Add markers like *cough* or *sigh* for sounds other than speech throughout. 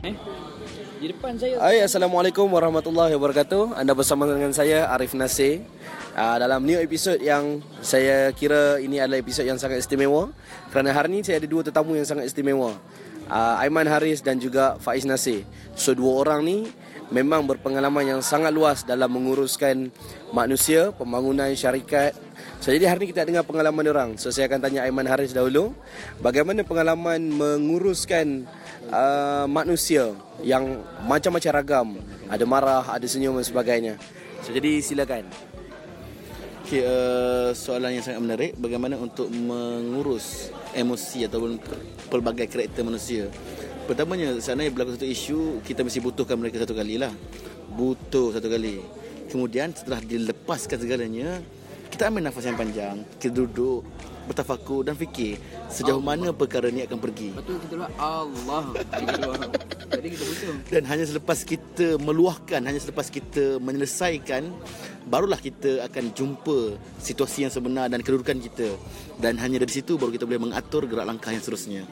Eh, di depan saya. Hai, Assalamualaikum warahmatullahi wabarakatuh. Anda bersama dengan saya Arif Nasir. Uh, dalam new episod yang saya kira ini adalah episod yang sangat istimewa kerana hari ini saya ada dua tetamu yang sangat istimewa. Uh, Aiman Haris dan juga Faiz Nasir. So dua orang ni memang berpengalaman yang sangat luas dalam menguruskan manusia, pembangunan syarikat. So jadi hari ini kita dengar pengalaman orang. So saya akan tanya Aiman Haris dahulu, bagaimana pengalaman menguruskan uh, manusia yang macam-macam ragam. Ada marah, ada senyum dan sebagainya. So, jadi silakan. Okay, uh, soalan yang sangat menarik bagaimana untuk mengurus emosi ataupun pelbagai karakter manusia. Pertamanya, seandainya berlaku satu isu, kita mesti butuhkan mereka satu kali lah. Butuh satu kali. Kemudian setelah dilepaskan segalanya, kita ambil nafas yang panjang, kita duduk, bertafakur dan fikir sejauh mana perkara ni akan pergi. Betul kita doa Allah. Jadi kita betul. Dan hanya selepas kita meluahkan, hanya selepas kita menyelesaikan, barulah kita akan jumpa situasi yang sebenar dan kedudukan kita. Dan hanya dari situ baru kita boleh mengatur gerak langkah yang seterusnya.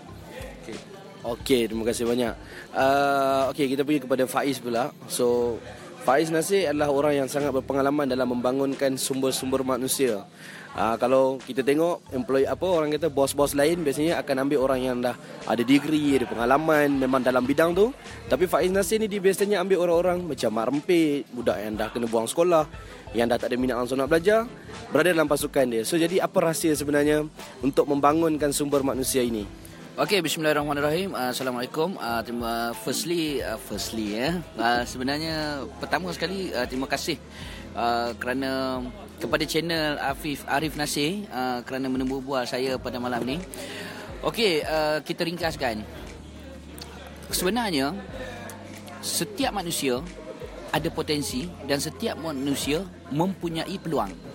Okey, terima kasih banyak. Uh, Okey, kita pergi kepada Faiz pula. So, Faiz Nasir adalah orang yang sangat berpengalaman dalam membangunkan sumber-sumber manusia. Uh, kalau kita tengok employee apa orang kata bos-bos lain biasanya akan ambil orang yang dah ada degree, ada pengalaman memang dalam bidang tu. Tapi Faiz Nasir ni dia biasanya ambil orang-orang macam mak rempit, budak yang dah kena buang sekolah, yang dah tak ada minat langsung nak belajar, berada dalam pasukan dia. So jadi apa rahsia sebenarnya untuk membangunkan sumber manusia ini? Okey, bismillahirrahmanirrahim. Uh, Assalamualaikum. Uh, terima firstly uh, firstly ya. Uh, sebenarnya pertama sekali uh, terima kasih uh, kerana kepada channel Afif Arif Nasir uh, kerana menemui bual saya pada malam ni. Okey, uh, kita ringkaskan. Sebenarnya setiap manusia ada potensi dan setiap manusia mempunyai peluang.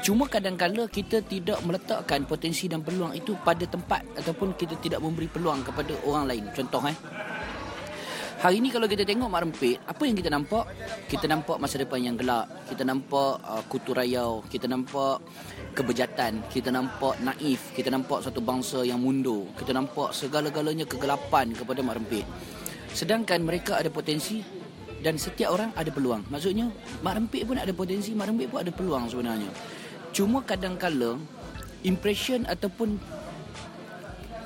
Cuma kadang-kala kita tidak meletakkan potensi dan peluang itu pada tempat ataupun kita tidak memberi peluang kepada orang lain. Contoh eh. Hari ini kalau kita tengok Mak Rempit, apa yang kita nampak? Kita nampak masa depan yang gelap. Kita nampak uh, kutu rayau. Kita nampak kebejatan. Kita nampak naif. Kita nampak satu bangsa yang mundur. Kita nampak segala-galanya kegelapan kepada Mak Rempit. Sedangkan mereka ada potensi dan setiap orang ada peluang. Maksudnya, Mak Rempit pun ada potensi, Mak Rempit pun ada peluang sebenarnya. Cuma kadang-kala impression ataupun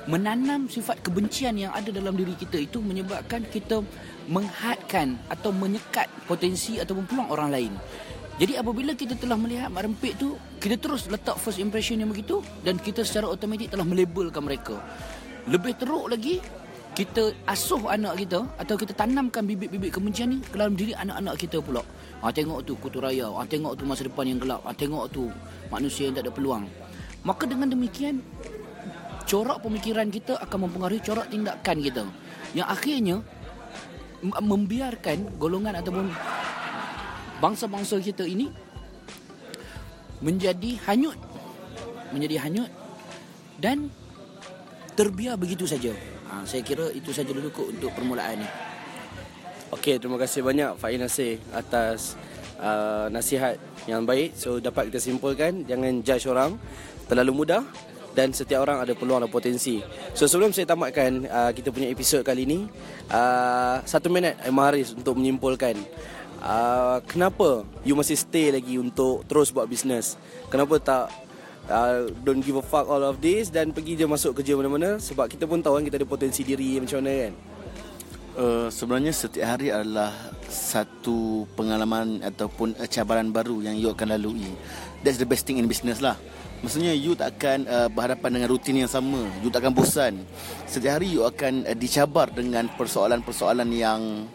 menanam sifat kebencian yang ada dalam diri kita itu menyebabkan kita menghadkan atau menyekat potensi ataupun peluang orang lain. Jadi apabila kita telah melihat mak rempit tu, kita terus letak first impression yang begitu dan kita secara automatik telah melabelkan mereka. Lebih teruk lagi, kita asuh anak kita atau kita tanamkan bibit-bibit kebencian ni ke dalam diri anak-anak kita pula. Ha, tengok tu kutu raya, ha, tengok tu masa depan yang gelap, ha, tengok tu manusia yang tak ada peluang. Maka dengan demikian, corak pemikiran kita akan mempengaruhi corak tindakan kita. Yang akhirnya, membiarkan golongan ataupun bangsa-bangsa kita ini menjadi hanyut. Menjadi hanyut dan terbiar begitu saja. Ha, saya kira itu saja dulu kot untuk permulaan ini. Okey, terima kasih banyak Faiz Nasir atas uh, nasihat yang baik. So dapat kita simpulkan jangan judge orang terlalu mudah dan setiap orang ada peluang dan potensi. So sebelum saya tamatkan uh, kita punya episod kali ini, uh, satu minit Aiman Haris untuk menyimpulkan uh, kenapa you masih stay lagi untuk terus buat bisnes? Kenapa tak uh, don't give a fuck all of this dan pergi je masuk kerja mana-mana sebab kita pun tahu kan kita ada potensi diri macam mana kan? Uh, sebenarnya setiap hari adalah satu pengalaman ataupun cabaran baru yang you akan lalui. That's the best thing in business lah. Maksudnya you tak akan uh, berhadapan dengan rutin yang sama. You tak akan bosan. Setiap hari you akan uh, dicabar dengan persoalan-persoalan yang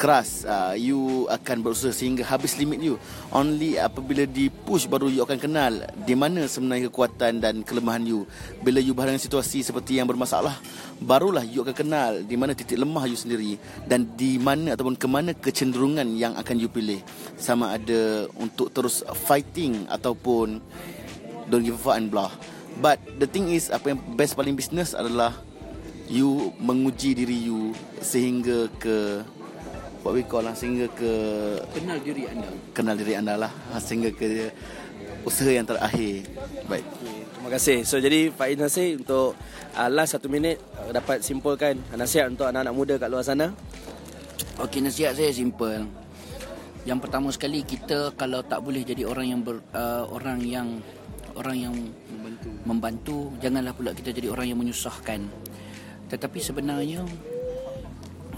keras uh, you akan berusaha sehingga habis limit you. Only apabila di push baru you akan kenal di mana sebenarnya kekuatan dan kelemahan you. Bila you berhadapan situasi seperti yang bermasalah barulah you akan kenal di mana titik lemah you sendiri dan di mana ataupun ke mana kecenderungan yang akan you pilih. Sama ada untuk terus fighting ataupun don't give fuck and blah. But the thing is apa yang best paling business adalah you menguji diri you sehingga ke what we call lah sehingga ke Kenal diri anda. kenal diri anda lah sehingga ke usaha yang terakhir baik Okay. Terima kasih. So jadi Faiz Nasir untuk uh, last satu minit uh, dapat simpulkan nasihat untuk anak-anak muda kat luar sana. Okey, nasihat saya simple. Yang pertama sekali kita kalau tak boleh jadi orang yang ber, uh, orang yang orang yang membantu. membantu, janganlah pula kita jadi orang yang menyusahkan. Tetapi sebenarnya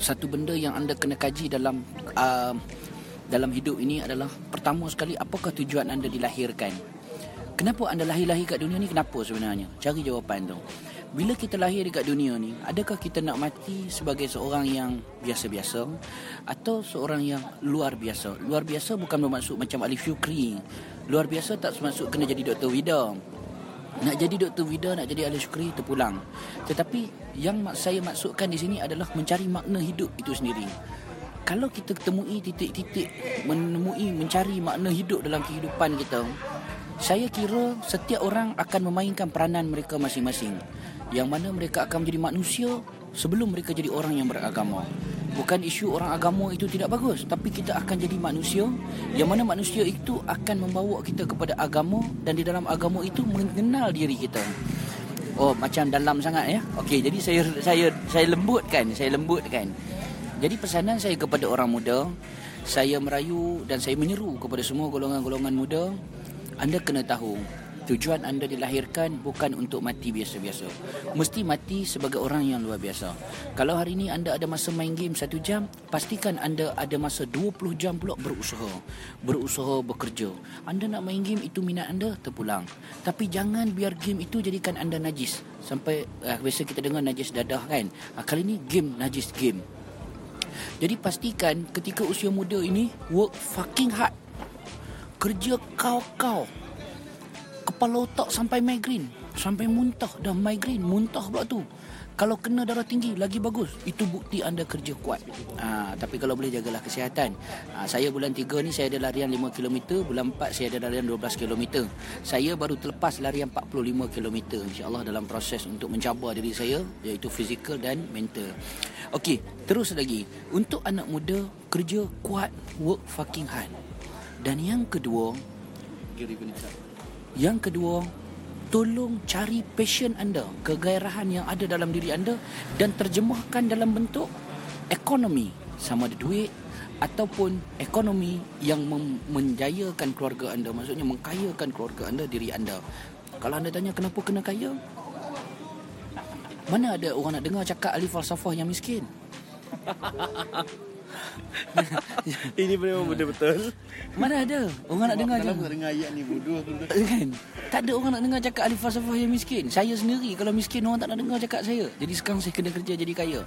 satu benda yang anda kena kaji dalam uh, dalam hidup ini adalah pertama sekali apakah tujuan anda dilahirkan. Kenapa anda lahir-lahir kat dunia ni? Kenapa sebenarnya? Cari jawapan tu. Bila kita lahir dekat dunia ni, adakah kita nak mati sebagai seorang yang biasa-biasa atau seorang yang luar biasa? Luar biasa bukan bermaksud macam Alif Syukri. Luar biasa tak bermaksud kena jadi Dr. Vida. Nak jadi Dr. Vida, nak jadi Alif Syukri, terpulang. Tetapi yang saya maksudkan di sini adalah mencari makna hidup itu sendiri. Kalau kita ketemui titik-titik menemui mencari makna hidup dalam kehidupan kita, saya kira setiap orang akan memainkan peranan mereka masing-masing yang mana mereka akan menjadi manusia sebelum mereka jadi orang yang beragama. Bukan isu orang agama itu tidak bagus, tapi kita akan jadi manusia yang mana manusia itu akan membawa kita kepada agama dan di dalam agama itu mengenal diri kita. Oh, macam dalam sangat ya. Okey, jadi saya saya saya lembutkan, saya lembutkan. Jadi pesanan saya kepada orang muda, saya merayu dan saya menyeru kepada semua golongan-golongan muda, anda kena tahu Tujuan anda dilahirkan bukan untuk mati biasa-biasa. Mesti mati sebagai orang yang luar biasa. Kalau hari ini anda ada masa main game satu jam, pastikan anda ada masa 20 jam pula berusaha. Berusaha bekerja. Anda nak main game itu minat anda, terpulang. Tapi jangan biar game itu jadikan anda najis. Sampai eh, biasa kita dengar najis dadah kan. Ah, kali ini game najis game. Jadi pastikan ketika usia muda ini work fucking hard. Kerja kau-kau kepala otak sampai migraine sampai muntah dah migraine muntah pula tu. Kalau kena darah tinggi lagi bagus. Itu bukti anda kerja kuat. Ha, tapi kalau boleh jagalah kesihatan. Ha, saya bulan 3 ni saya ada larian 5 km bulan 4 saya ada larian 12 km saya baru terlepas larian 45 km insyaallah dalam proses untuk mencabar diri saya iaitu fizikal dan mental. Okey, terus lagi. Untuk anak muda kerja kuat work fucking hard. Dan yang kedua yang kedua, tolong cari passion anda, kegairahan yang ada dalam diri anda dan terjemahkan dalam bentuk ekonomi sama ada duit ataupun ekonomi yang menjayakan keluarga anda maksudnya mengkayakan keluarga anda diri anda. Kalau anda tanya kenapa kena kaya mana ada orang nak dengar cakap ahli falsafah yang miskin *laughs* *laughs* Ini memang benda betul. Mana ada orang nak dengar Kalau nak dengar ayat ni bodoh tu. Kan? Tak ada orang nak dengar cakap ahli falsafah yang miskin. Saya sendiri kalau miskin orang tak nak dengar cakap saya. Jadi sekarang saya kena kerja jadi kaya.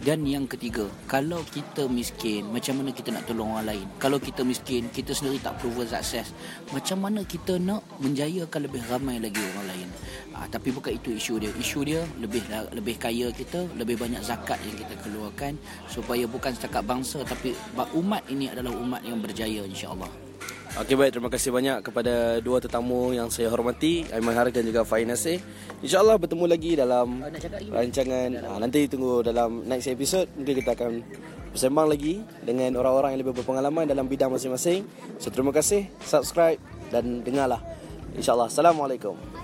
Dan yang ketiga, kalau kita miskin, macam mana kita nak tolong orang lain? Kalau kita miskin, kita sendiri tak proven sukses. Macam mana kita nak menjayakan lebih ramai lagi orang lain? Ha, tapi bukan itu isu dia. Isu dia lebih lebih kaya kita, lebih banyak zakat yang kita keluarkan supaya bukan setakat bangsa tapi umat ini adalah umat yang berjaya insya-Allah. Okey baik terima kasih banyak kepada dua tetamu yang saya hormati Aiman Harga dan juga Faiz Nasir. Insya-Allah bertemu lagi dalam oh, lagi rancangan ha, nanti tunggu dalam next episode mungkin kita akan bersembang lagi dengan orang-orang yang lebih berpengalaman dalam bidang masing-masing. So terima kasih, subscribe dan dengarlah. Insya-Allah. Assalamualaikum.